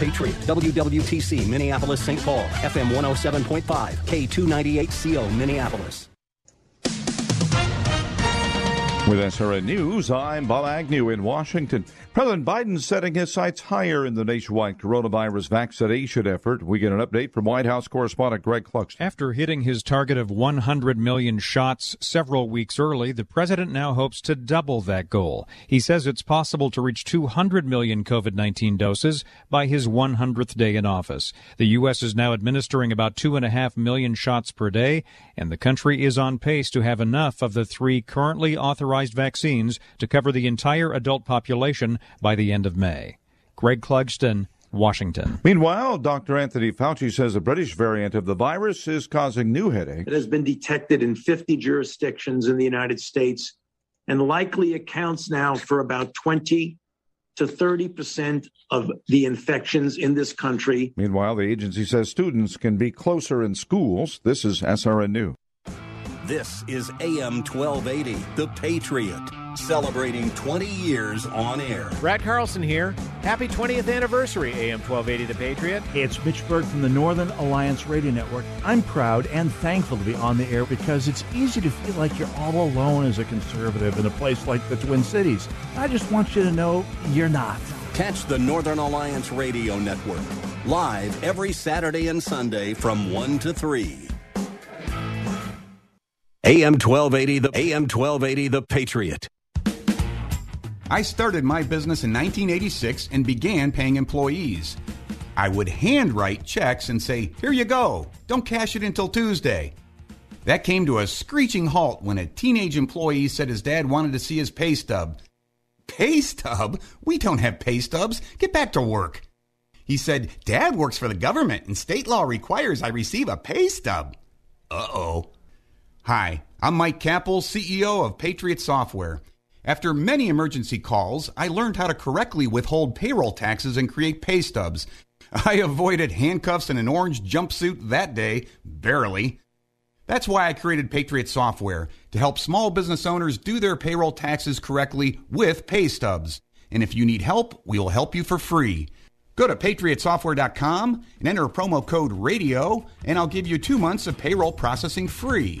Patriot, WWTC, Minneapolis, St. Paul, FM 107.5, K298CO, Minneapolis. With SRN News, I'm Bob Agnew in Washington. President Biden setting his sights higher in the nationwide coronavirus vaccination effort. We get an update from White House correspondent Greg Clugston. After hitting his target of 100 million shots several weeks early, the president now hopes to double that goal. He says it's possible to reach 200 million COVID 19 doses by his 100th day in office. The U.S. is now administering about 2.5 million shots per day, and the country is on pace to have enough of the three currently authorized vaccines to cover the entire adult population by the end of May. Greg Clugston, Washington. Meanwhile, Dr. Anthony Fauci says a British variant of the virus is causing new headaches. It has been detected in 50 jurisdictions in the United States and likely accounts now for about 20 to 30 percent of the infections in this country. Meanwhile, the agency says students can be closer in schools. This is SRN News. This is AM 1280, The Patriot, celebrating 20 years on air. Brad Carlson here. Happy 20th anniversary, AM 1280, The Patriot. Hey, it's Mitch Berg from the Northern Alliance Radio Network. I'm proud and thankful to be on the air because it's easy to feel like you're all alone as a conservative in a place like the Twin Cities. I just want you to know you're not. Catch the Northern Alliance Radio Network live every Saturday and Sunday from 1 to 3. AM 1280, the AM 1280, The Patriot. I started my business in 1986 and began paying employees. I would handwrite checks and say, Here you go, don't cash it until Tuesday. That came to a screeching halt when a teenage employee said his dad wanted to see his pay stub. Pay stub? We don't have pay stubs. Get back to work. He said, Dad works for the government and state law requires I receive a pay stub. Uh oh. Hi, I'm Mike Kappel, CEO of Patriot Software. After many emergency calls, I learned how to correctly withhold payroll taxes and create pay stubs. I avoided handcuffs and an orange jumpsuit that day, barely. That's why I created Patriot Software to help small business owners do their payroll taxes correctly with pay stubs. And if you need help, we'll help you for free. Go to patriotsoftware.com and enter promo code RADIO, and I'll give you two months of payroll processing free.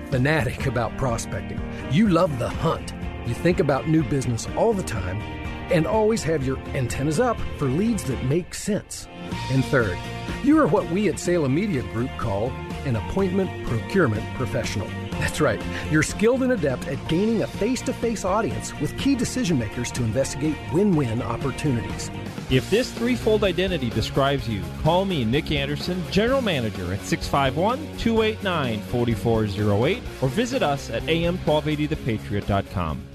fanatic about prospecting. You love the hunt. You think about new business all the time and always have your antennas up for leads that make sense. And third, you are what we at Salem Media Group call an appointment procurement professional. That's right, you're skilled and adept at gaining a face to face audience with key decision makers to investigate win win opportunities. If this threefold identity describes you, call me, Nick Anderson, General Manager at 651 289 4408 or visit us at am1280thepatriot.com.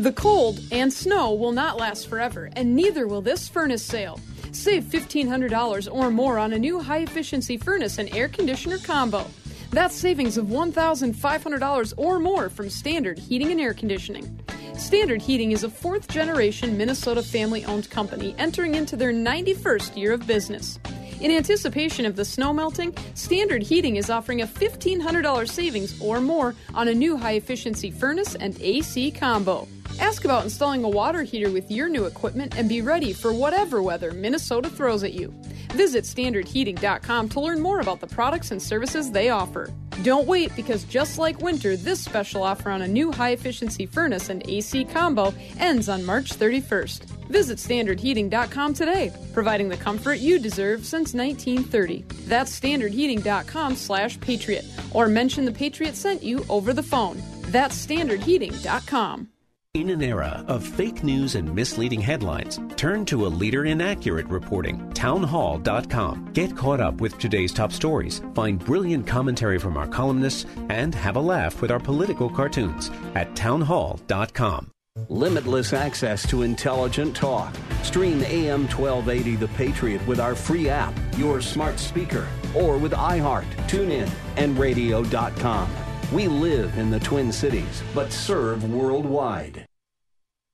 The cold and snow will not last forever, and neither will this furnace sale. Save $1,500 or more on a new high efficiency furnace and air conditioner combo. That's savings of $1,500 or more from Standard Heating and Air Conditioning. Standard Heating is a fourth generation Minnesota family owned company entering into their 91st year of business. In anticipation of the snow melting, Standard Heating is offering a $1,500 savings or more on a new high efficiency furnace and AC combo. Ask about installing a water heater with your new equipment and be ready for whatever weather Minnesota throws at you. Visit standardheating.com to learn more about the products and services they offer. Don't wait because just like winter, this special offer on a new high efficiency furnace and AC combo ends on March 31st. Visit standardheating.com today, providing the comfort you deserve since 1930. That's standardheating.com slash patriot, or mention the Patriot sent you over the phone. That's standardheating.com. In an era of fake news and misleading headlines, turn to a leader in accurate reporting, townhall.com. Get caught up with today's top stories, find brilliant commentary from our columnists, and have a laugh with our political cartoons at townhall.com. Limitless access to intelligent talk. Stream AM 1280 The Patriot with our free app, your smart speaker, or with iHeart, TuneIn, and radio.com. We live in the Twin Cities, but serve worldwide.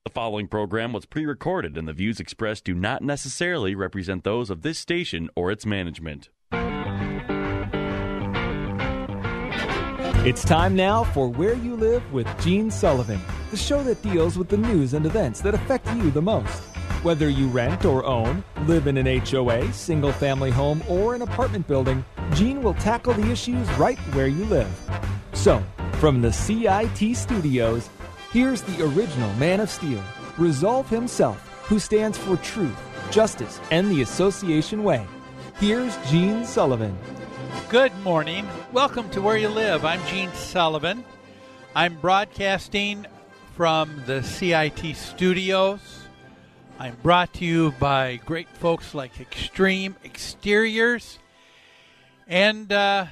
The following program was pre recorded, and the views expressed do not necessarily represent those of this station or its management. It's time now for Where You Live with Gene Sullivan, the show that deals with the news and events that affect you the most. Whether you rent or own, live in an HOA, single family home, or an apartment building, Gene will tackle the issues right where you live. So, from the CIT studios, here's the original Man of Steel, Resolve himself, who stands for truth, justice, and the association way. Here's Gene Sullivan. Good morning. Welcome to Where You Live. I'm Gene Sullivan. I'm broadcasting from the CIT studios. I'm brought to you by great folks like Extreme Exteriors. And uh,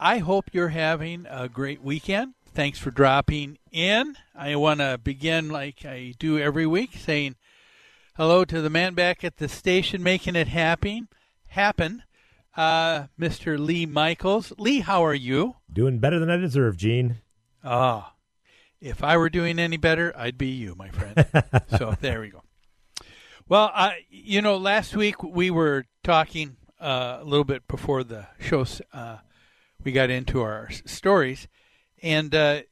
I hope you're having a great weekend. Thanks for dropping in. I want to begin like I do every week saying hello to the man back at the station making it happen. Happen uh, Mr. Lee Michaels. Lee, how are you? Doing better than I deserve, Gene. Ah, if I were doing any better, I'd be you, my friend. so there we go. Well, uh, you know, last week we were talking uh, a little bit before the show. Uh, we got into our stories, and uh,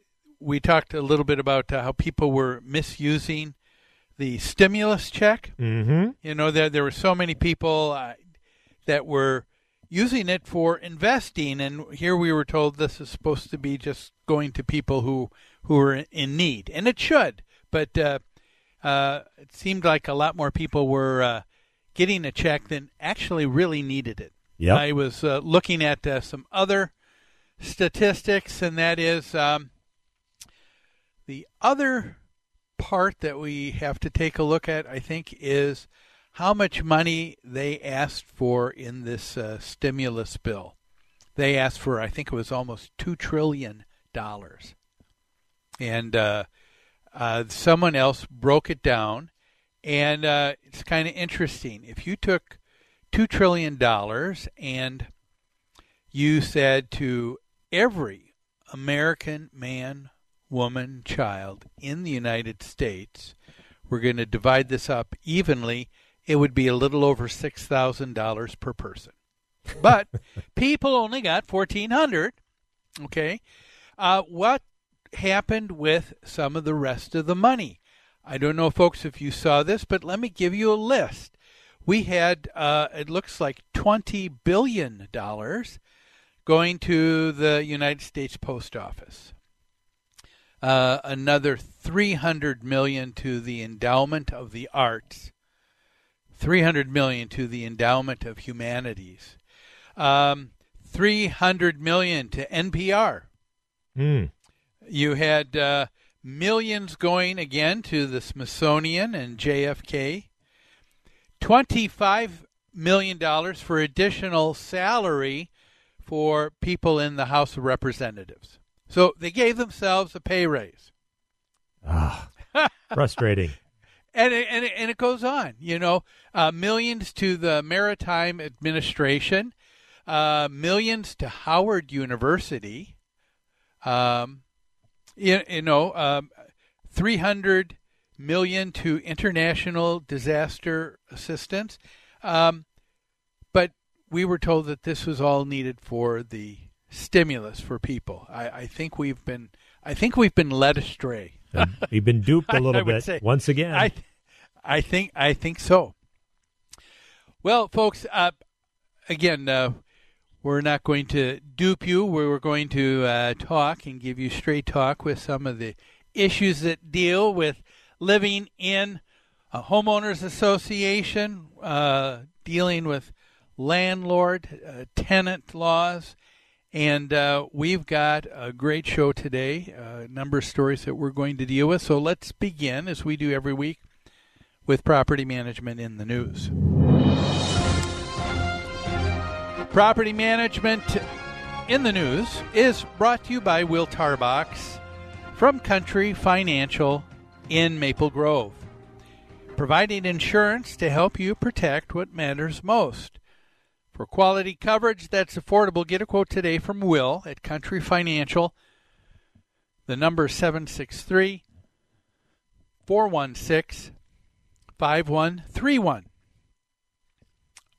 we talked a little bit about uh, how people were misusing the stimulus check. Mm-hmm. You know, there there were so many people uh, that were using it for investing and here we were told this is supposed to be just going to people who who are in need and it should but uh, uh, it seemed like a lot more people were uh, getting a check than actually really needed it yep. i was uh, looking at uh, some other statistics and that is um, the other part that we have to take a look at i think is how much money they asked for in this uh, stimulus bill. They asked for, I think it was almost two trillion dollars, and uh, uh, someone else broke it down, and uh, it's kind of interesting. If you took two trillion dollars and you said to every American man, woman, child in the United States, we're going to divide this up evenly it would be a little over six thousand dollars per person. But people only got fourteen hundred. Okay, uh, what happened with some of the rest of the money? I don't know, folks, if you saw this, but let me give you a list. We had uh, it looks like twenty billion dollars going to the United States Post Office. Uh, another 300 million to the endowment of the arts 300 million to the endowment of humanities um, 300 million to npr mm. you had uh, millions going again to the smithsonian and jfk 25 million dollars for additional salary for people in the house of representatives so they gave themselves a pay raise ah frustrating and it, and it, and it goes on. You know, uh, millions to the Maritime Administration, uh, millions to Howard University. Um, you, you know, um, three hundred million to international disaster assistance. Um, but we were told that this was all needed for the stimulus for people. I, I think we've been I think we've been led astray. We've been duped a little bit say, once again. I, I think I think so. Well, folks, uh, again, uh, we're not going to dupe you. We're going to uh, talk and give you straight talk with some of the issues that deal with living in a homeowners association uh, dealing with landlord uh, tenant laws. And uh, we've got a great show today, a number of stories that we're going to deal with. So let's begin, as we do every week, with property management in the news. Property management in the news is brought to you by Will Tarbox from Country Financial in Maple Grove, providing insurance to help you protect what matters most. For quality coverage that's affordable, get a quote today from Will at Country Financial. The number is 763 416 5131.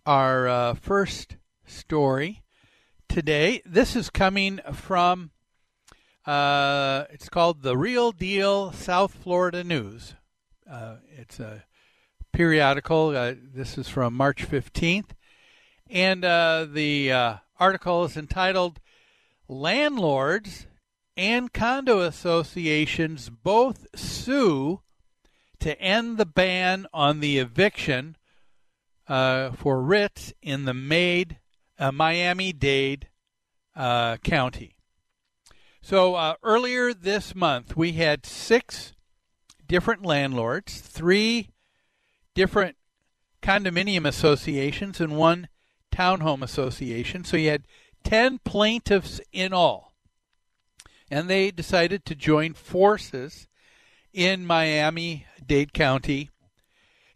Our uh, first story today, this is coming from, uh, it's called The Real Deal South Florida News. Uh, it's a periodical. Uh, this is from March 15th. And uh, the uh, article is entitled Landlords and Condo Associations Both Sue to End the Ban on the Eviction uh, for Writs in the Made, uh, Miami Dade uh, County. So uh, earlier this month, we had six different landlords, three different condominium associations, and one townhome association. So you had 10 plaintiffs in all. And they decided to join forces in Miami Dade County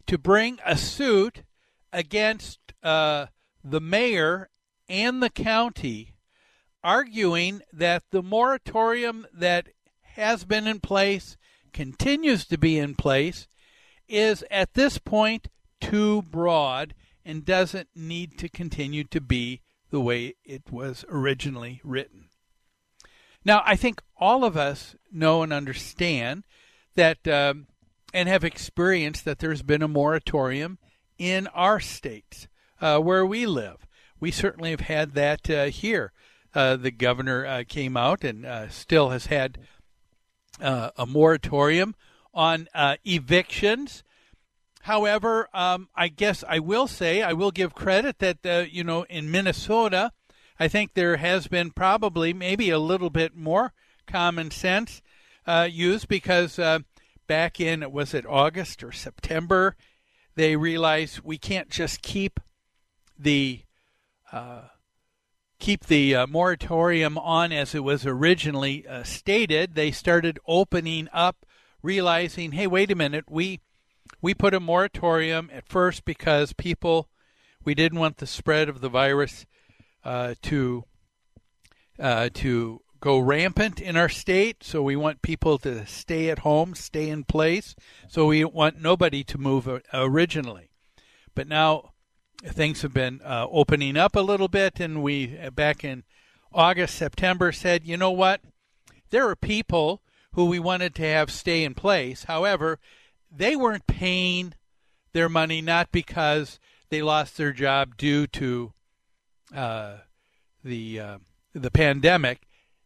to bring a suit against uh, the mayor and the county, arguing that the moratorium that has been in place, continues to be in place, is at this point too broad and doesn't need to continue to be the way it was originally written. Now, I think all of us know and understand that um, and have experienced that there's been a moratorium in our states uh, where we live. We certainly have had that uh, here. Uh, the governor uh, came out and uh, still has had uh, a moratorium on evictions However, um, I guess I will say I will give credit that you know in Minnesota, I think there has been probably maybe a little bit more common sense used because back in was it August or September, they realized we can't just keep the uh, keep the uh, moratorium on as it was originally uh, stated. They started opening up, realizing, hey, wait a minute, we we put a moratorium at first because people, we didn't want the spread of the virus uh, to uh, to go rampant in our state. So we want people to stay at home, stay in place. So we want nobody to move originally. But now things have been uh, opening up a little bit, and we uh, back in August, September said, you know what? There are people who we wanted to have stay in place. However, they weren't paying their money not because they lost their job due to uh, the uh, the pandemic.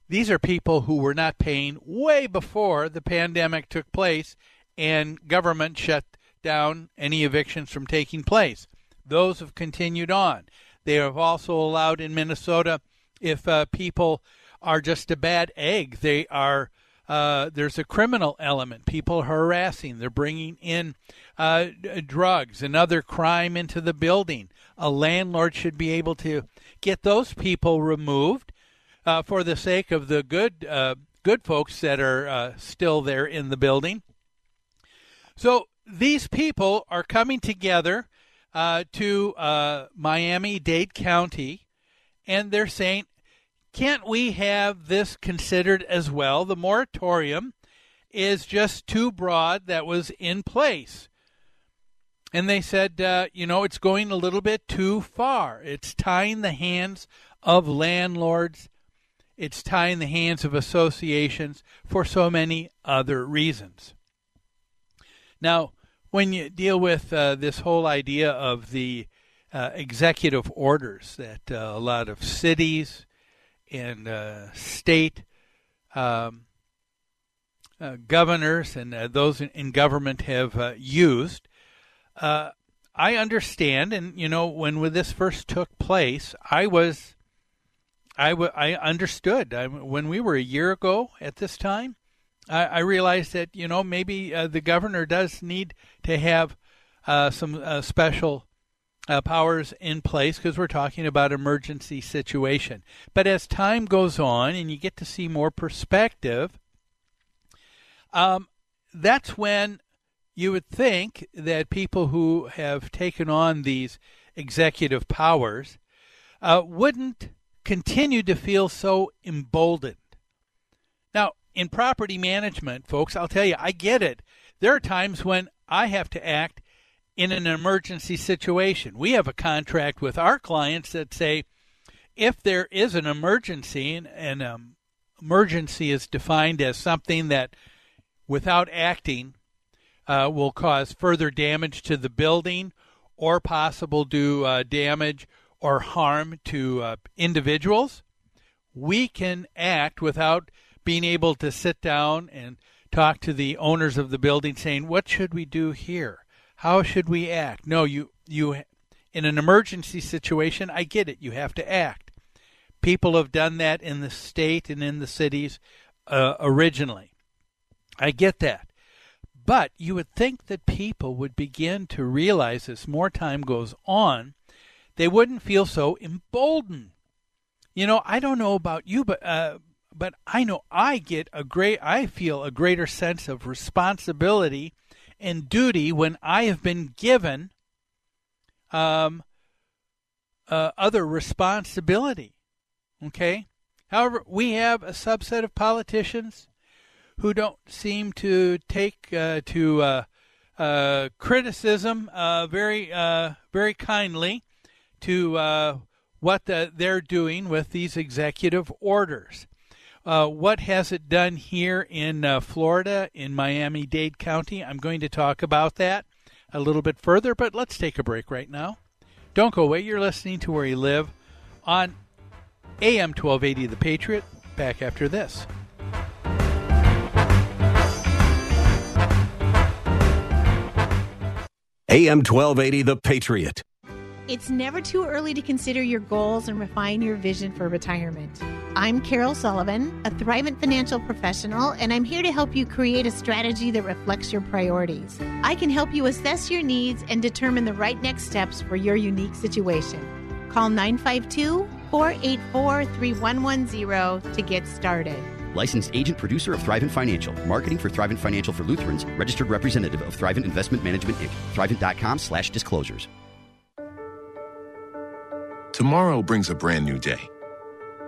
These are people who were not paying way before the pandemic took place and government shut down any evictions from taking place. Those have continued on. They have also allowed in Minnesota if uh, people are just a bad egg, they are uh, there's a criminal element. People harassing. They're bringing in uh, drugs and other crime into the building. A landlord should be able to get those people removed uh, for the sake of the good uh, good folks that are uh, still there in the building. So these people are coming together to Miami Dade County, and they're saying can't we have this considered as well? The moratorium is just too broad that was in place. And they said, uh, you know, it's going a little bit too far. It's tying the hands of landlords, it's tying the hands of associations for so many other reasons. Now, when you deal with uh, this whole idea of the uh, executive orders that uh, a lot of cities, and uh, state um, uh, governors and those in, government have used I understand, and you know, when, when this first took place, I was, I, w- I understood. I, when we were a year ago at this time, I, I realized that you know maybe uh, the governor does need to have uh, some uh, special uh, powers in place because we're talking about emergency situation. But as time goes on and you get to see more perspective, um, that's when you would think that people who have taken on these executive powers uh, wouldn't continue to feel so emboldened. Now, in property management, folks, I'll tell you, I get it. There are times when I have to act in an emergency situation. We have a contract with our clients that say if there is an emergency, and an um, emergency is defined as something that without acting uh, will cause further damage to the building or possible do uh, damage or harm to uh, individuals, we can act without being able to sit down and talk to the owners of the building saying, what should we do here? How should we act? No, you, you, in an emergency situation, I get it. You have to act. People have done that in the state and in the cities uh, originally. I get that. But you would think that people would begin to realize as more time goes on, they wouldn't feel so emboldened. You know, I don't know about you, but uh, but I know I get a great, I feel a greater sense of responsibility and duty when I have been given um, uh, other responsibility. Okay? However, we have a subset of politicians who don't seem to take uh, to uh, uh criticism uh, very uh, very kindly to what the, they're doing with these executive orders. Uh, what has it done here in uh, Florida, in Miami Dade County? I'm going to talk about that a little bit further, but let's take a break right now. Don't go away. You're listening to Where You Live on AM 1280 The Patriot. Back after this. AM 1280 The Patriot. It's never too early to consider your goals and refine your vision for retirement. I'm Carol Sullivan, a Thrivent financial professional, and I'm here to help you create a strategy that reflects your priorities. I can help you assess your needs and determine the right next steps for your unique situation. Call 952 484 3110 to get started. Licensed agent producer of Thrivent Financial. Marketing for Thrivent Financial for Lutherans. Registered representative of Thrivent Investment Management Inc. Thrivent.com slash disclosures. Tomorrow brings a brand new day.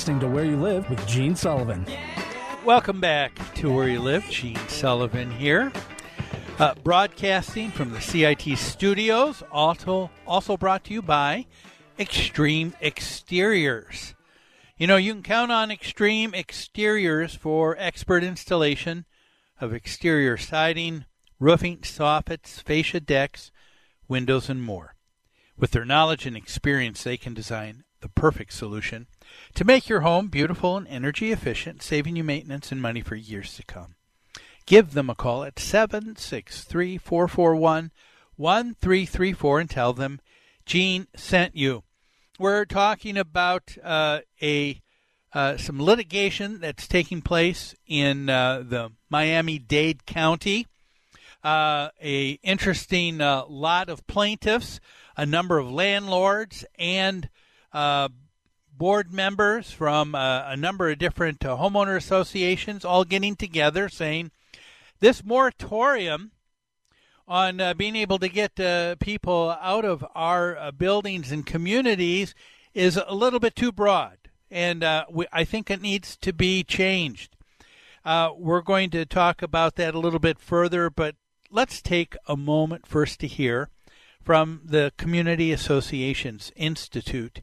Listening to Where You Live with Gene Sullivan. Welcome back to Where You Live. Gene Sullivan here. Uh, broadcasting from the CIT studios, also, also brought to you by Extreme Exteriors. You know, you can count on Extreme Exteriors for expert installation of exterior siding, roofing, soffits, fascia decks, windows, and more. With their knowledge and experience, they can design the perfect solution to make your home beautiful and energy efficient, saving you maintenance and money for years to come. Give them a call at 763 441 1334 and tell them Gene sent you. We're talking about uh, a uh, some litigation that's taking place in uh, the Miami-Dade County. Uh, a interesting uh, lot of plaintiffs, a number of landlords, and uh, board members from uh, a number of different uh, homeowner associations all getting together saying this moratorium on uh, being able to get uh, people out of our uh, buildings and communities is a little bit too broad. And uh, we, I think it needs to be changed. we're going to talk about that a little bit further, but let's take a moment first to hear from the Community Associations Institute.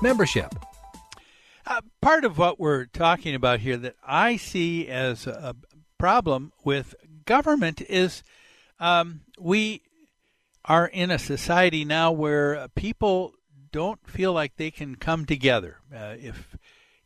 membership. Uh, part of what we're talking about here that I see as a problem with government is um, we are in a society now where people don't feel like they can come together. Uh, if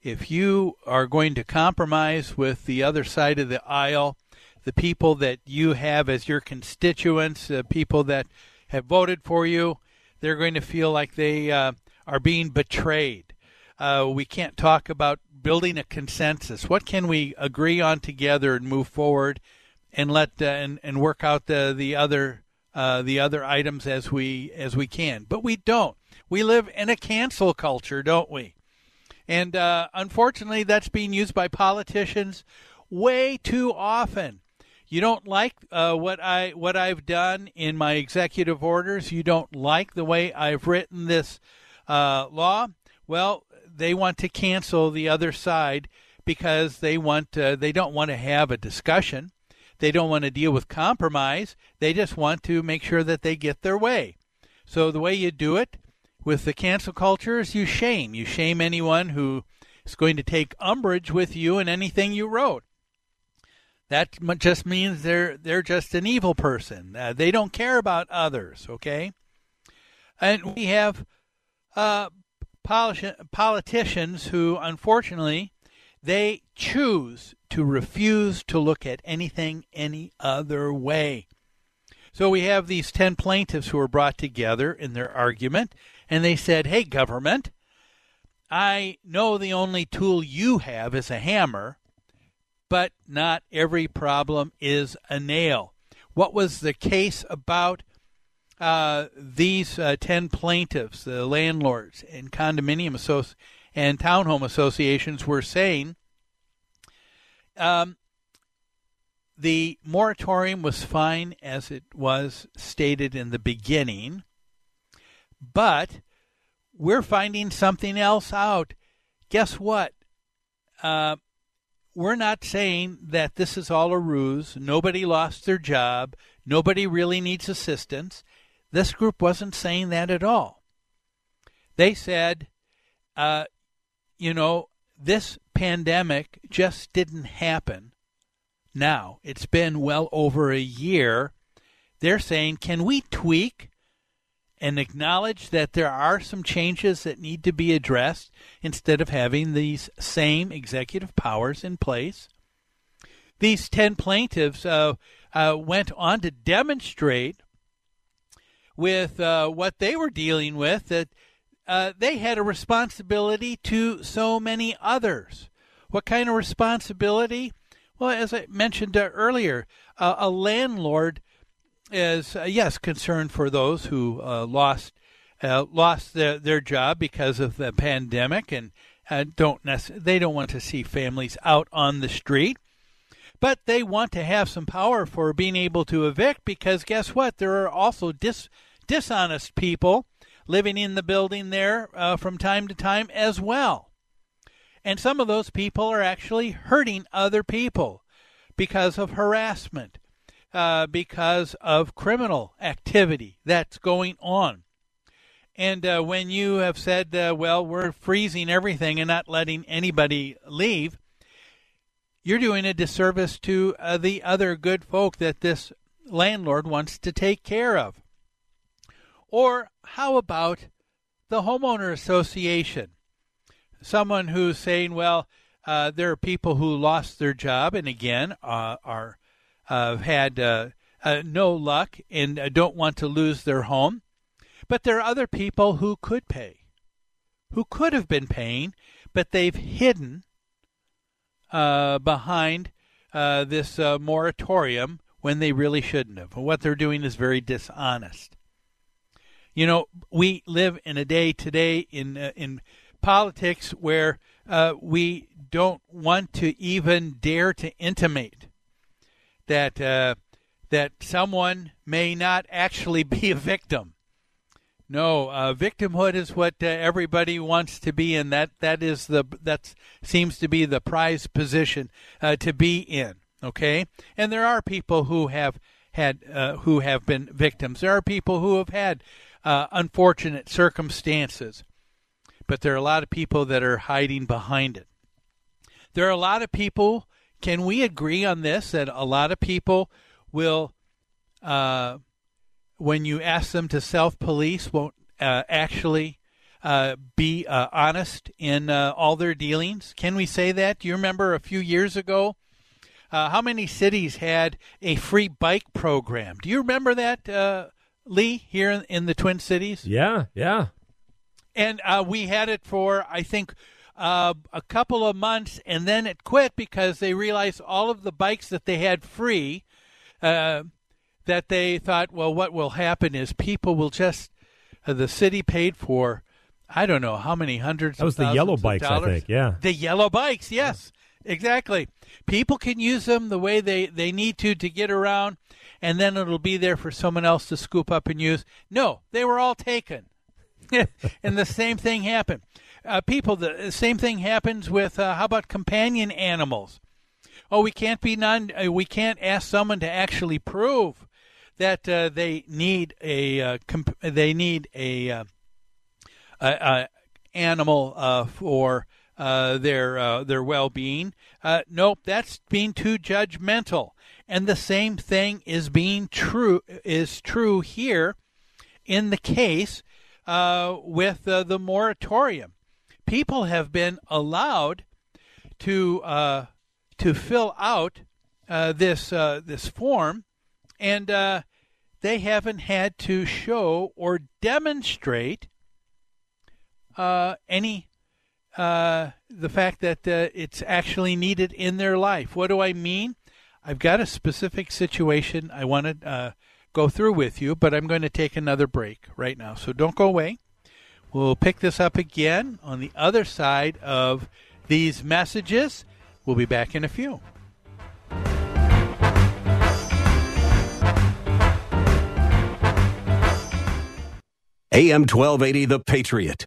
if you are going to compromise with the other side of the aisle, the people that you have as your constituents, the people that have voted for you, they're going to feel like they uh, are being betrayed. Uh, we can't talk about building a consensus. What can we agree on together and move forward, and let uh, and and work out the the other uh, the other items as we as we can. But we don't. We live in a cancel culture, don't we? And uh, unfortunately, that's being used by politicians way too often. You don't like uh, what I what I've done in my executive orders. You don't like the way I've written this uh, law. Well, they want to cancel the other side because they want uh, they don't want to have a discussion. They don't want to deal with compromise. They just want to make sure that they get their way. So the way you do it with the cancel culture is you shame. You shame anyone who is going to take umbrage with you and anything you wrote. That just means they're they're just an evil person. Uh, they don't care about others. Okay, and we have uh, politicians who unfortunately They choose to refuse to look at anything any other way. So we have these 10 plaintiffs who were brought together in their argument, and they said, Hey, government, I know the only tool you have is a hammer, but not every problem is a nail. What was the case about uh, these uh, 10 plaintiffs, the landlords and condominium associ- and townhome associations were saying um, the moratorium was fine as it was stated in the beginning, but we're finding something else out. Guess what? Uh, we're not saying that this is all a ruse. Nobody lost their job. Nobody really needs assistance. This group wasn't saying that at all. They said, uh, you know, this pandemic just didn't happen now. It's been well over a year. They're saying, can we tweak and acknowledge that there are some changes that need to be addressed instead of having these same executive powers in place? These 10 plaintiffs uh, uh, went on to demonstrate with uh, what they were dealing with that uh, they had a responsibility to so many others. What kind of responsibility? Well, as I mentioned uh, earlier, uh, a landlord is uh, yes concerned for those who uh, lost lost their, their job because of the pandemic and don't nec- they don't want to see families out on the street but they want to have some power for being able to evict because guess what there are also dis- dishonest people living in the building there uh, from time to time as well. And some of those people are actually hurting other people because of harassment, uh, because of criminal activity that's going on. And uh, when you have said, uh, well, we're freezing everything and not letting anybody leave, you're doing a disservice to uh, the other good folk that this landlord wants to take care of. Or how about the homeowner association? Someone who's saying, well, uh, there are people who lost their job and again uh, are uh, had uh, uh, no luck and uh, don't want to lose their home. But there are other people who could pay, who could have been paying, but they've hidden behind this moratorium when they really shouldn't have. What they're doing is very dishonest. You know, we live in a day today in uh, in politics where uh, we don't want to even dare to intimate that uh, that someone may not actually be a victim. No, uh, victimhood is what uh, everybody wants to be in. That that is the that seems to be the prize position uh, to be in. Okay, and there are people who have had who have been victims. There are people who have had uh, unfortunate circumstances. But there are a lot of people that are hiding behind it. There are a lot of people, can we agree on this, that a lot of people will, uh, when you ask them to self police, won't uh, actually uh, be uh, honest in uh, all their dealings? Can we say that? Do you remember a few years ago? Uh, how many cities had a free bike program? Do you remember that, uh, Lee, here in, in the Twin Cities? Yeah, yeah. And uh, we had it for, I think, uh, a couple of months, and then it quit because they realized all of the bikes that they had free, uh, that they thought, well, what will happen is people will just, uh, the city paid for, I don't know how many hundreds. That was the yellow bikes, I think. Yeah, the yellow bikes. Yes, yeah. exactly. People can use them the way they they need to to get around and then it'll be there for someone else to scoop up and use. No, they were all taken. and the same thing happened. Uh, people, the same thing happens with uh, how about companion animals? Oh, we can't be non. Uh, we can't ask someone to actually prove that uh, they need a uh, comp- they need a, uh, a, a animal for their their well being. nope, that's being too judgmental. And the same thing is being true is true here in the case uh, with uh, the moratorium. People have been allowed to uh, to fill out uh, this uh, this form, and uh, they haven't had to show or demonstrate any the fact that it's actually needed in their life. What do I mean? I've got a specific situation I want to uh, go through with you, but I'm going to take another break right now. So don't go away. We'll pick this up again on the other side of these messages. We'll be back in a few. AM 1280, The Patriot.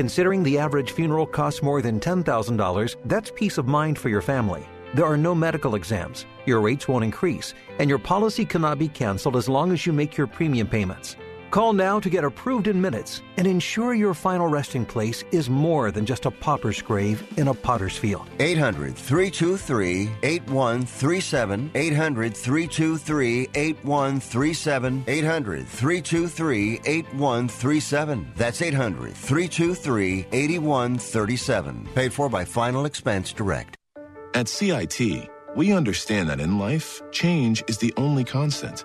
Considering the average funeral costs more than $10,000, that's peace of mind for your family. There are no medical exams, your rates won't increase, and your policy cannot be canceled as long as you make your premium payments. Call now to get approved in minutes and ensure your final resting place is more than just a pauper's grave in a potter's field. 800 323 8137. 800 323 8137. 800 323 8137. That's 800 323 8137. Paid for by Final Expense Direct. At CIT, we understand that in life, change is the only constant.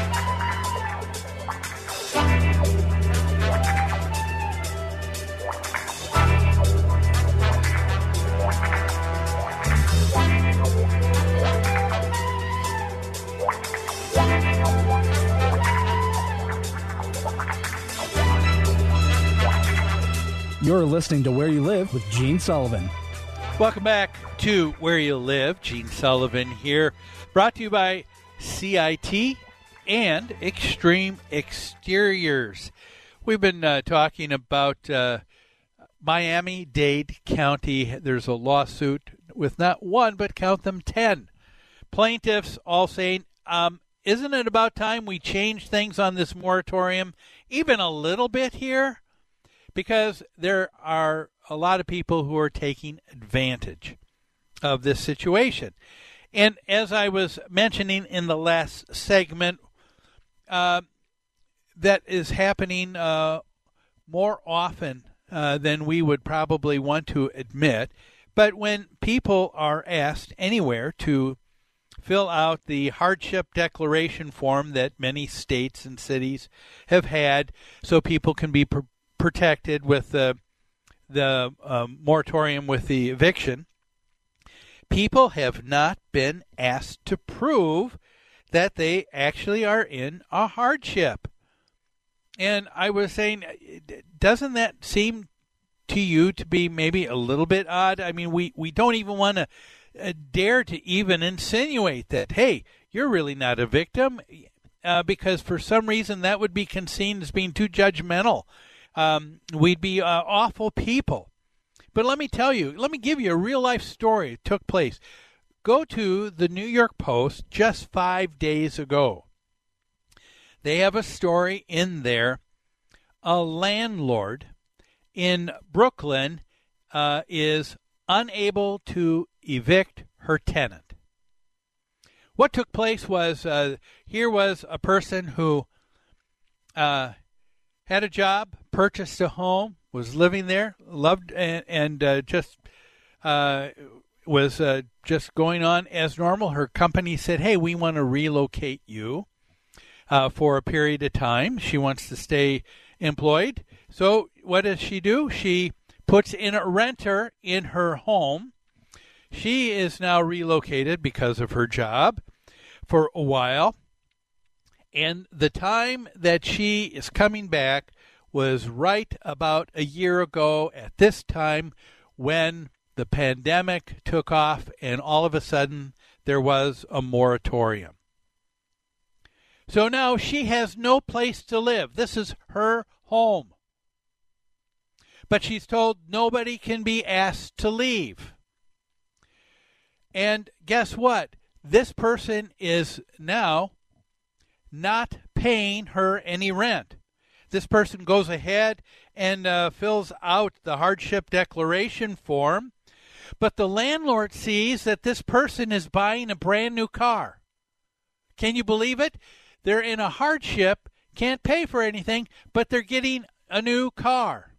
You're listening to Where You Live with Gene Sullivan. Welcome back to Where You Live. Gene Sullivan here, brought to you by CIT and Extreme Exteriors. We've been uh, talking about uh, Miami Dade County. There's a lawsuit with not one, but count them 10 plaintiffs all saying, um, Isn't it about time we change things on this moratorium even a little bit here? Because there are a lot of people who are taking advantage of this situation. And as I was mentioning in the last segment, uh, that is happening uh, more often uh, than we would probably want to admit. But when people are asked anywhere to fill out the hardship declaration form that many states and cities have had so people can be protected with the the uh, moratorium with the eviction, people have not been asked to prove that they actually are in a hardship. And I was saying, doesn't that seem to you to be maybe a little bit odd? I mean, we, we don't even want to uh, dare to even insinuate that, hey, you're really not a victim, uh, because for some reason that would be seen as being too judgmental. Um, we'd be uh, awful people. But let me tell you, let me give you a real life story that took place. Go to the New York Post just five days ago. They have a story in there. A landlord in Brooklyn uh, is unable to evict her tenant. What took place was uh, here was a person who uh, had a job, purchased a home, was living there, loved and, and uh, just uh, was uh, just going on as normal. Her company said, "Hey, we want to relocate you uh, for a period of time. She wants to stay employed." So, what does she do? She puts in a renter in her home. She is now relocated because of her job for a while. And the time that she is coming back was right about a year ago at this time when the pandemic took off, and all of a sudden there was a moratorium. So now she has no place to live. This is her home. But she's told nobody can be asked to leave. And guess what? This person is now not paying her any rent. This person goes ahead and uh, fills out the hardship declaration form but the landlord sees that this person is buying a brand new car. Can you believe it? They're in a hardship, can't pay for anything, but they're getting a new car.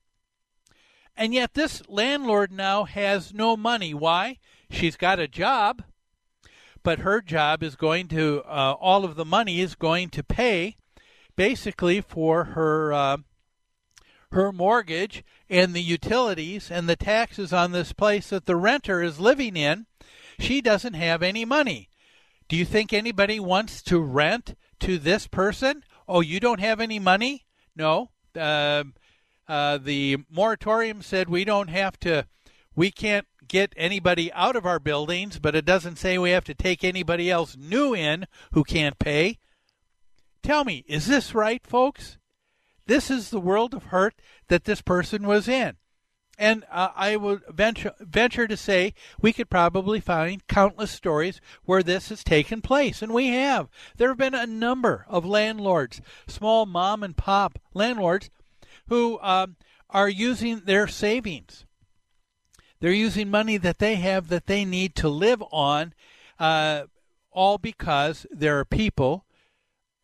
And yet, this landlord now has no money. Why? She's got a job, but her job is going to, uh, all of the money is going to pay basically for her. Uh, her mortgage and the utilities and the taxes on this place that the renter is living in, she doesn't have any money. Do you think anybody wants to rent to this person? Oh, you don't have any money? No. Uh, uh, the moratorium said we don't have to, we can't get anybody out of our buildings, but it doesn't say we have to take anybody else new in who can't pay. Tell me, is this right, folks? This is the world of hurt that this person was in. And uh, I would venture, venture to say we could probably find countless stories where this has taken place, and we have. There have been a number of landlords, small mom and pop landlords, who um, are using their savings. They're using money that they have that they need to live on, uh, all because there are people,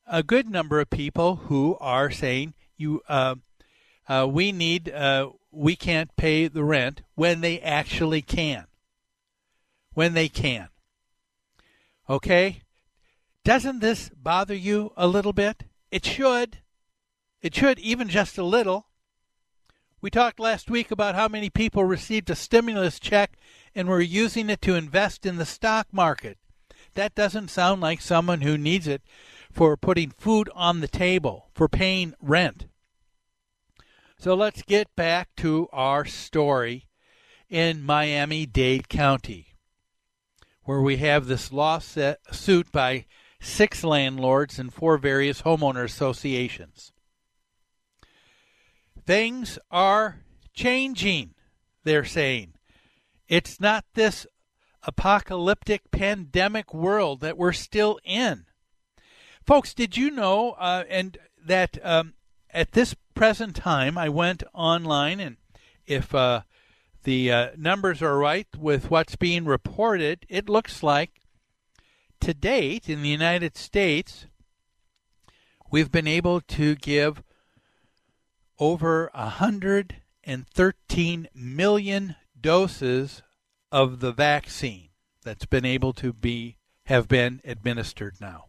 a good number of people, who are saying, you uh, uh, we need uh, we can't pay the rent when they actually can. When they can. Okay? Doesn't this bother you a little bit? It should. It should, even just a little. We talked last week about how many people received a stimulus check and were using it to invest in the stock market. That doesn't sound like someone who needs it for putting food on the table, for paying rent. So let's get back to our story in Miami Dade County, where we have this lawsuit by six landlords and four various homeowner associations. Things are changing, they're saying. It's not this apocalyptic pandemic world that we're still in. Folks, did you know uh, and that um, at this present time, I went online, and if uh, the uh, numbers are right with what's being reported, it looks like to date in the United States, we've been able to give over 113 million doses of the vaccine that's been able to be have been administered now.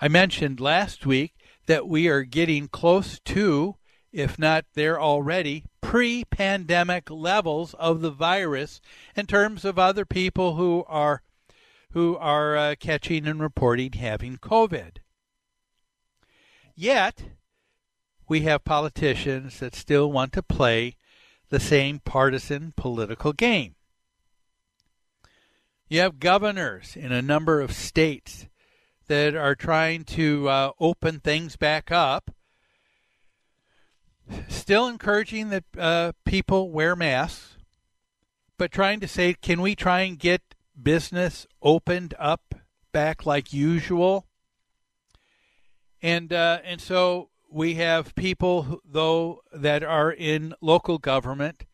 I mentioned last week that we are getting close to if not there already, pre pandemic levels of the virus in terms of other people who are who are uh, catching and reporting having COVID. Yet, we have politicians that still want to play the same partisan political game. You have governors in a number of states that are trying to uh, open things back up, still encouraging that uh, people wear masks, but trying to say, can we try and get business opened up back like usual? And uh, and so we have people, though, that are in local government,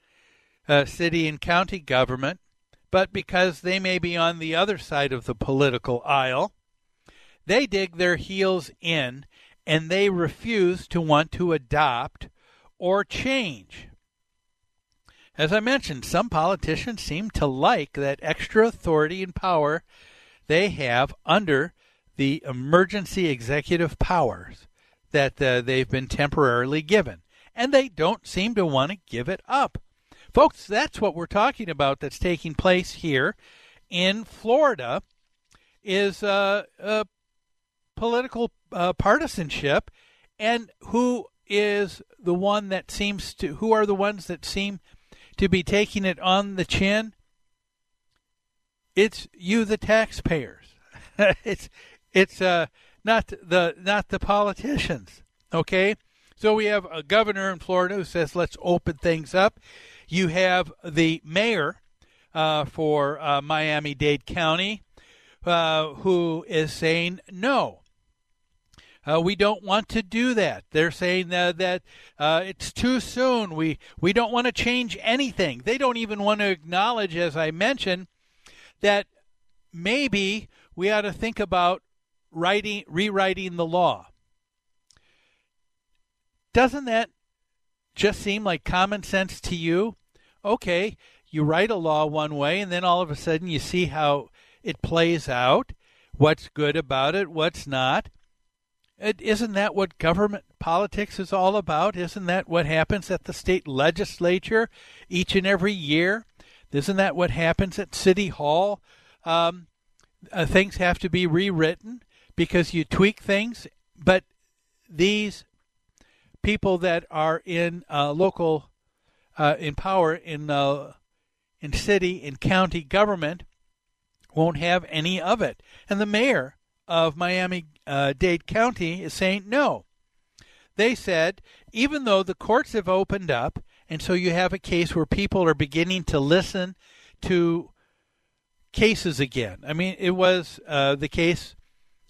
uh, city and county government, but because they may be on the other side of the political aisle, they dig their heels in and they refuse to want to adopt or change. As I mentioned, some politicians seem to like that extra authority and power they have under the emergency executive powers that uh, they've been temporarily given. And they don't seem to want to give it up. Folks, that's what we're talking about that's taking place here in Florida is uh, uh, political uh, partisanship and who is the one that seems to who are the ones that seem to be taking it on the chin it's you the taxpayers it's it's uh not the not the politicians. Okay, so we have a governor in Florida who says let's open things up. You have the mayor uh, for uh, Miami Dade County uh, who is saying no. Uh, we don't want to do that. They're saying that uh, it's too soon. We we don't want to change anything. They don't even want to acknowledge, as I mentioned, that maybe we ought to think about writing rewriting the law. Doesn't that just seem like common sense to you? Okay, you write a law one way and then all of a sudden you see how it plays out, what's good about it, what's not. Is not that what government politics is all about? Isn't that what happens at the state legislature each and every year? Isn't that what happens at City Hall? Um, uh, things have to be rewritten because you tweak things, but these people that are in uh, local uh, in power in uh, in city and county government won't have any of it, and the mayor of Miami uh, Dade County is saying no. They said even though the courts have opened up, and so you have a case where people are beginning to listen to cases again. I mean, it was uh, the case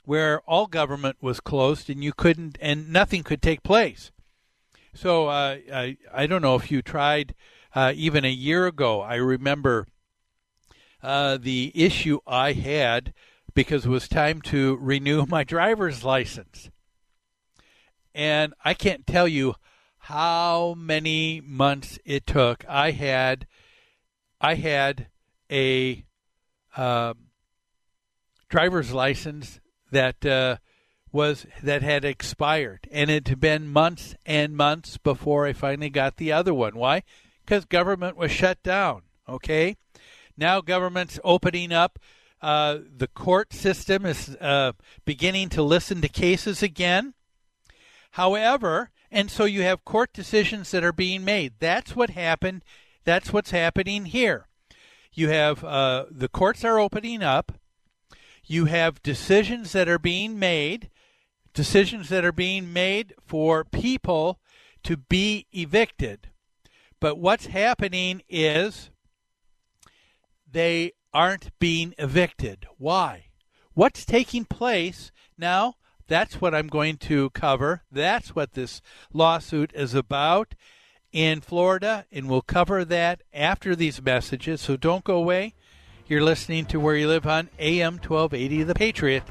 where all government was closed and you couldn't and nothing could take place. So uh, I I don't know if you tried uh, even a year ago. I remember uh, the issue I had because it was time to renew my driver's license, and I can't tell you how many months it took. I had I had a uh, driver's license that uh, was that had expired, and it had been months and months before I finally got the other one. Why? Because government was shut down. Okay, now government's opening up. Uh, the court system is uh, beginning to listen to cases again. However, and so you have court decisions that are being made. That's what happened. That's what's happening here. You have uh, the courts are opening up you have decisions that are being made, decisions that are being made for people to be evicted. But what's happening is they aren't being evicted. Why? What's taking place now? That's what I'm going to cover. That's what this lawsuit is about in Florida, and we'll cover that after these messages. So don't go away. You're listening to Where You Live on AM 1280 The Patriot.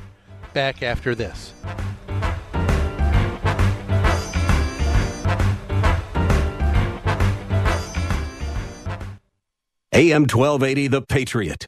Back after this. AM 1280 The Patriot.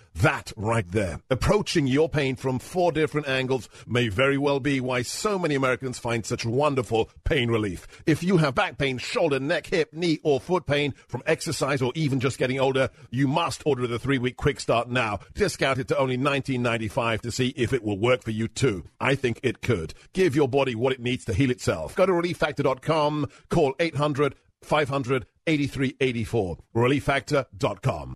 That right there. Approaching your pain from four different angles may very well be why so many Americans find such wonderful pain relief. If you have back pain, shoulder, neck, hip, knee, or foot pain from exercise or even just getting older, you must order the three week quick start now. Discounted to only $19.95 to see if it will work for you too. I think it could. Give your body what it needs to heal itself. Go to relieffactor.com, call 800 500 8384. Relieffactor.com.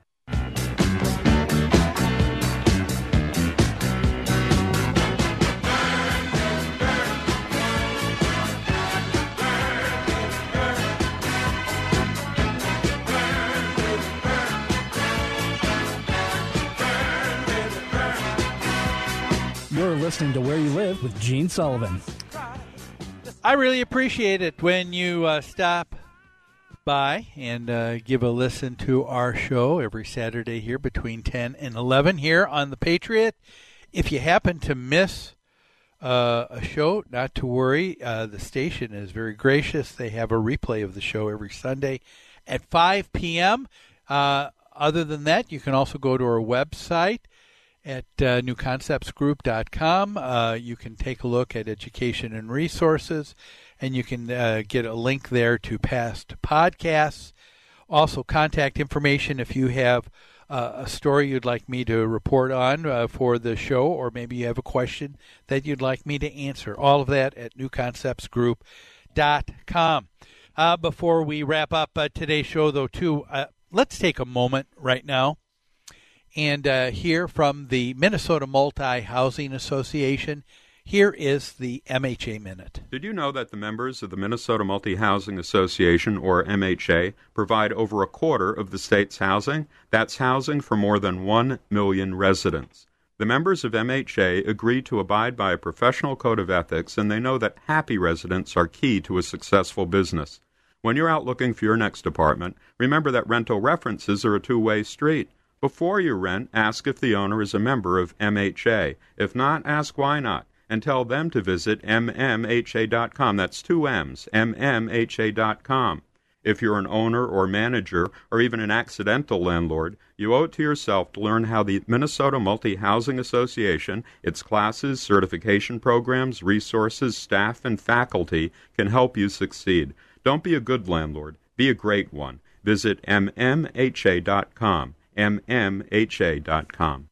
Listening to Where You Live with Gene Sullivan. I really appreciate it when you uh, stop by and uh, give a listen to our show every Saturday here between 10 and 11 here on The Patriot. If you happen to miss uh, a show, not to worry. Uh, the station is very gracious. They have a replay of the show every Sunday at 5 p.m. Uh, other than that, you can also go to our website at uh, newconceptsgroup.com. Uh, you can take a look at education and resources, and you can uh, get a link there to past podcasts. Also, contact information if you have uh, a story you'd like me to report on uh, for the show, or maybe you have a question that you'd like me to answer. All of that at newconceptsgroup.com. Uh, before we wrap up uh, today's show, though, too, let's take a moment right now and uh, hear from the Minnesota Multi Housing Association. Here is the MHA Minute. Did you know that the members of the Minnesota Multi Housing Association, or MHA, provide over a quarter of the state's housing? That's housing for more than 1 million residents. The members of MHA agree to abide by a professional code of ethics, and they know that happy residents are key to a successful business. When you're out looking for your next apartment, remember that rental references are a two way street. Before you rent, ask if the owner is a member of MHA. If not, ask why not, and tell them to visit mmha.com. That's two M's, mmha.com. If you're an owner or manager or even an accidental landlord, you owe it to yourself to learn how the Minnesota Multi Housing Association, its classes, certification programs, resources, staff, and faculty can help you succeed. Don't be a good landlord, be a great one. Visit mmha.com. mmha.com.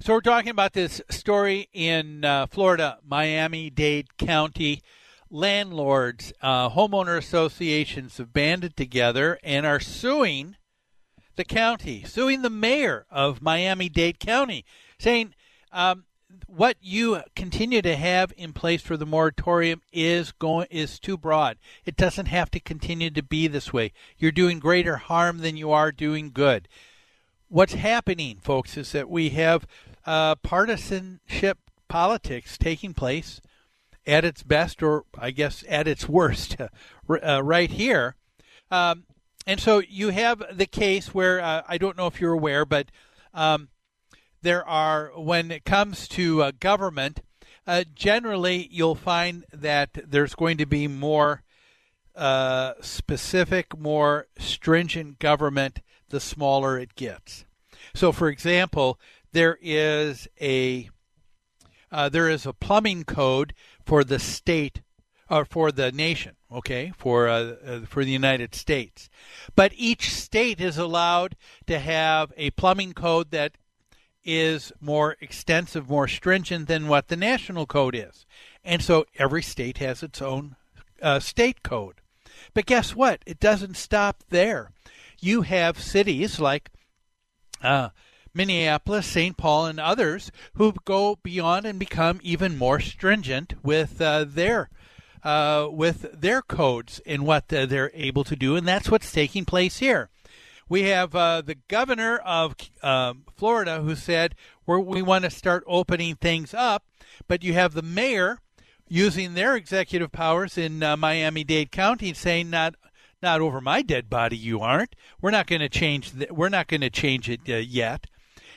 So we're talking about this story in uh, Florida, Miami Dade County. Landlords, uh, homeowner associations have banded together and are suing the county, suing the mayor of Miami Dade County, saying um, what you continue to have in place for the moratorium is going is too broad. It doesn't have to continue to be this way. You're doing greater harm than you are doing good. What's happening, folks, is that we have uh, partisanship politics taking place at its best, or I guess at its worst, uh, right here. Um, and so you have the case where uh, I don't know if you're aware, but um, there are, when it comes to uh, government, uh, generally you'll find that there's going to be more uh, specific, more stringent government the smaller it gets. So, for example, there is a uh, there is a plumbing code for the state or for the nation, okay, for uh, uh, for the United States. But each state is allowed to have a plumbing code that is more extensive, more stringent than what the national code is. And so every state has its own uh, state code. But guess what? It doesn't stop there. You have cities like uh, Minneapolis, St. Paul, and others who go beyond and become even more stringent with uh, their uh, with their codes and what uh, they're able to do, and that's what's taking place here. We have uh, the governor of um, Florida who said we want to start opening things up, but you have the mayor using their executive powers in uh, Miami-Dade County saying not not over my dead body you aren't we're not going to change we're not going to change it uh, yet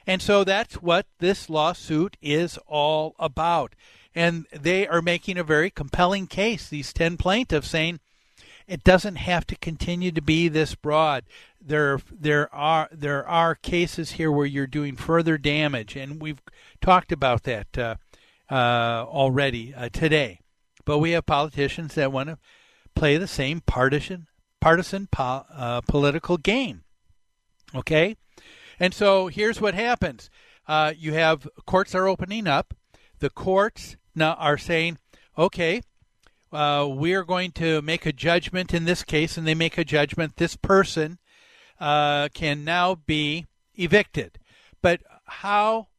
and so that's what this lawsuit is all about. And they are making a very compelling case, these 10 plaintiffs, saying it doesn't have to continue to be this broad. There, there are there are cases here where you're doing further damage, and we've talked about that uh, uh, already uh, today. But we have politicians that want to play the same partisan partisan po- uh, political game. Okay, and so here's what happens uh, you have courts are opening up. The courts now are saying, okay, uh, we are going to make a judgment in this case, and they make a judgment. This person uh, can now be evicted. But how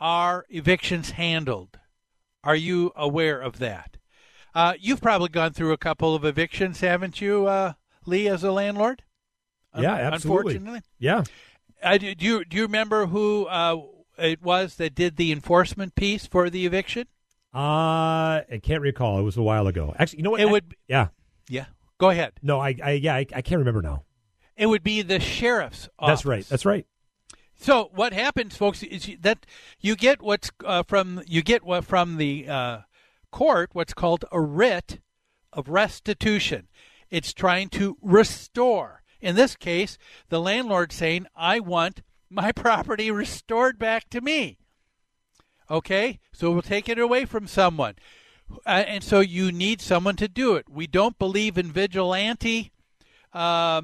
are evictions handled? Are you aware of that? Uh, you've probably gone through a couple of evictions, haven't you, uh, Lee, as a landlord? Yeah, absolutely. Unfortunately, yeah. Uh, do, you do you remember who uh, it was that did the enforcement piece for the eviction? Uh, I can't recall. It was a while ago. Actually, you know what? It I, would. Yeah. Yeah. Go ahead. No, I, I yeah, I, I can't remember now. It would be the sheriff's office. That's right. That's right. So what happens, folks, is that you get what's uh, from you get what from the uh, court what's called a writ of restitution. It's trying to restore in this case, the landlord saying, I want my property restored back to me. Okay? So we'll take it away from someone. Uh, and so you need someone to do it. We don't believe in vigilante uh,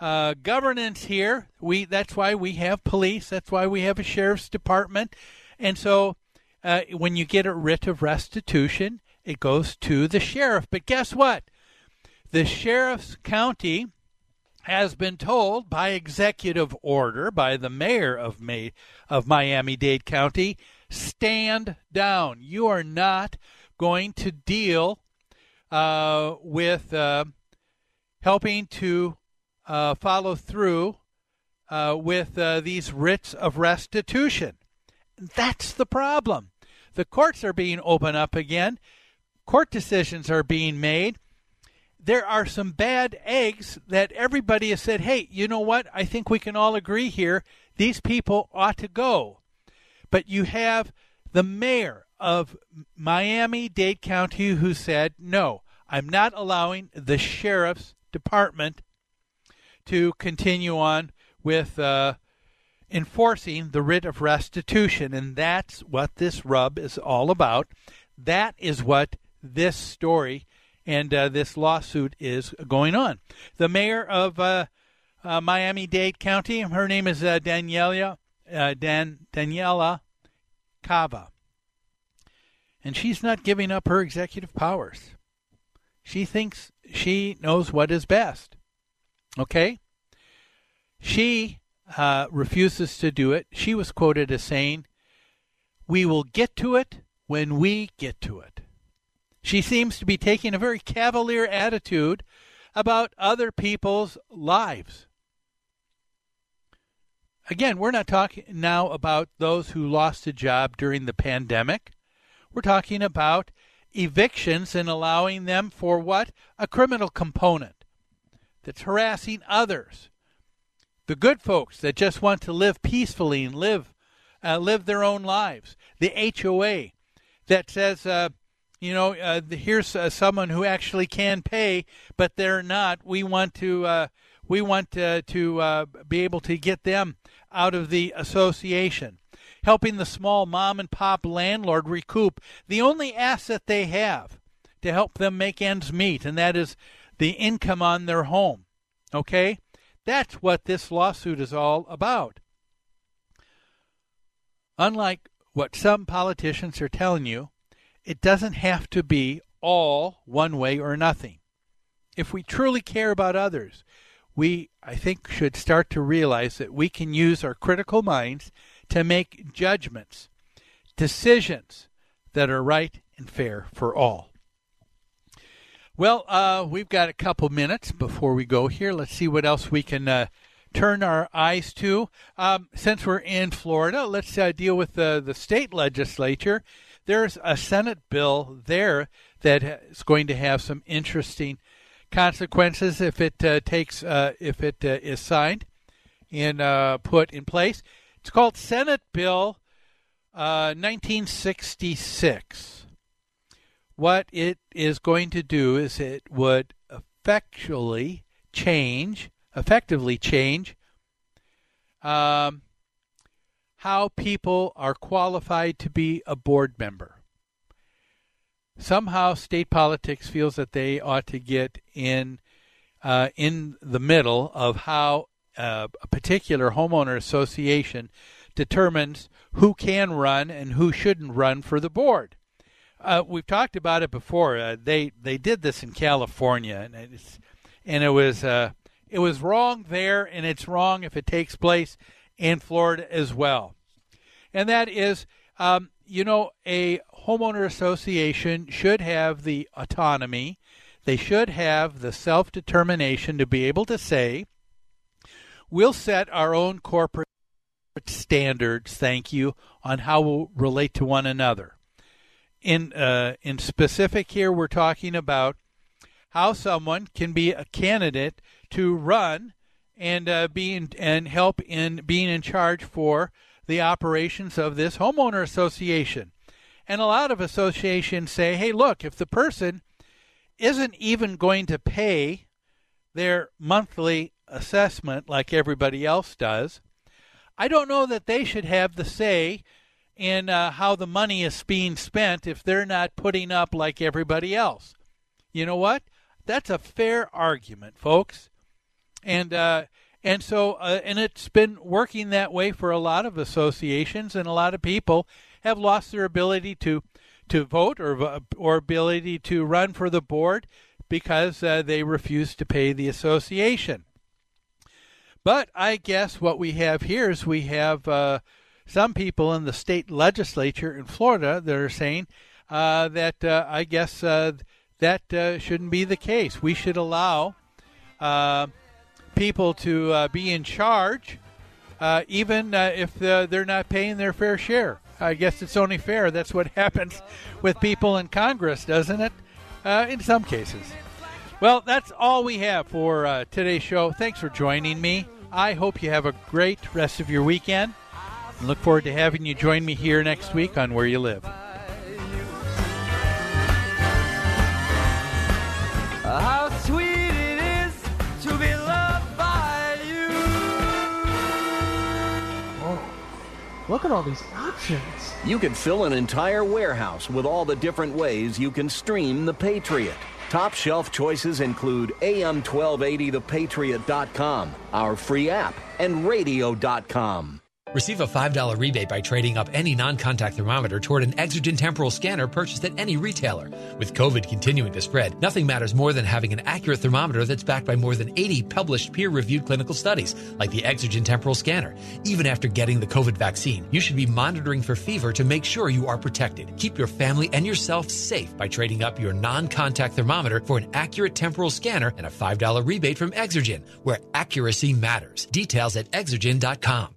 uh, governance here. We that's why we have police. That's why we have a sheriff's department. And so uh, when you get a writ of restitution, it goes to the sheriff. But guess what? The sheriff's county has been told by executive order by the mayor of May, of Miami-Dade County, stand down. You are not going to deal uh, with uh, helping to uh, follow through uh, with uh, these writs of restitution. That's the problem. The courts are being opened up again. Court decisions are being made there are some bad eggs that everybody has said, hey, you know what? I think we can all agree here. These people ought to go. But you have the mayor of Miami Dade County who said, no, I'm not allowing the sheriff's department to continue on with uh, enforcing the writ of restitution. And that's what this rub is all about. That is what this story and uh, this lawsuit is going on. The mayor of uh, uh, Miami Dade County, her name is uh, Daniella, uh, Dan, Daniella Cava. And she's not giving up her executive powers. She thinks she knows what is best. Okay? She uh, refuses to do it. She was quoted as saying, We will get to it when we get to it. She seems to be taking a very cavalier attitude about other people's lives. Again, we're not talking now about those who lost a job during the pandemic. We're talking about evictions and allowing them for what? A criminal component that's harassing others. The good folks that just want to live peacefully and live uh, live their own lives. The HOA that says, uh, you know, uh, here's uh, someone who actually can pay, but they're not. We want to uh, we want uh, to be able to get them out of the association, helping the small mom and pop landlord recoup the only asset they have to help them make ends meet, and that is the income on their home. Okay? That's what this lawsuit is all about. Unlike what some politicians are telling you, it doesn't have to be all one way or nothing. If we truly care about others, we, I think, should start to realize that we can use our critical minds to make judgments, decisions that are right and fair for all. Well, uh, we've got a couple minutes before we go here. Let's see what else we can uh, turn our eyes to. Um, since we're in Florida, let's uh, deal with the, the state legislature. There's a Senate bill there that is going to have some interesting consequences if it uh, takes uh, if it uh, is signed and uh, put in place. It's called Senate Bill 1966. Uh, what it is going to do is it would effectually change, effectively change, um, how people are qualified to be a board member somehow state politics feels that they ought to get in uh, in the middle of how uh, a particular homeowner association determines who can run and who shouldn't run for the board. Uh, we've talked about it before. Uh, they they did this in California, and it's and it was uh, it was wrong there, and it's wrong if it takes place in Florida as well. And that is, um, you know, a homeowner association should have the autonomy, they should have the self determination to be able to say, we'll set our own corporate standards, thank you, on how we'll relate to one another. In, uh, in specific, here we're talking about how someone can be a candidate to run and uh, be in, and help in being in charge for the operations of this homeowner association. And a lot of associations say, hey, look, if the person isn't even going to pay their monthly assessment like everybody else does, I don't know that they should have the say in uh, how the money is being spent if they're not putting up like everybody else. You know what? That's a fair argument, folks. And uh, and so uh, and it's been working that way for a lot of associations and a lot of people have lost their ability to to vote or or ability to run for the board because uh, they refuse to pay the association. But I guess what we have here is we have uh, some people in the state legislature in Florida that are saying uh, that uh, I guess uh, that uh, shouldn't be the case. We should allow people to be in charge, even if they're not paying their fair share. I guess it's only fair. That's what happens with people in Congress, doesn't it? Uh, in some cases. Well, that's all we have for uh, today's show. Thanks for joining me. I hope you have a great rest of your weekend. And look forward to having you join me here next week on Where You Live. How Look at all these options. You can fill an entire warehouse with all the different ways you can stream The Patriot. Top shelf choices include AM1280thepatriot.com, our free app, and radio.com. Receive a $5 rebate by trading up any non contact thermometer toward an Exergen temporal scanner purchased at any retailer. With COVID continuing to spread, nothing matters more than having an accurate thermometer that's backed by more than 80 published peer reviewed clinical studies, like the Exergen temporal scanner. Even after getting the COVID vaccine, you should be monitoring for fever to make sure you are protected. Keep your family and yourself safe by trading up your non contact thermometer for an accurate temporal scanner and a $5 rebate from Exergen, where accuracy matters. Details at exergen.com.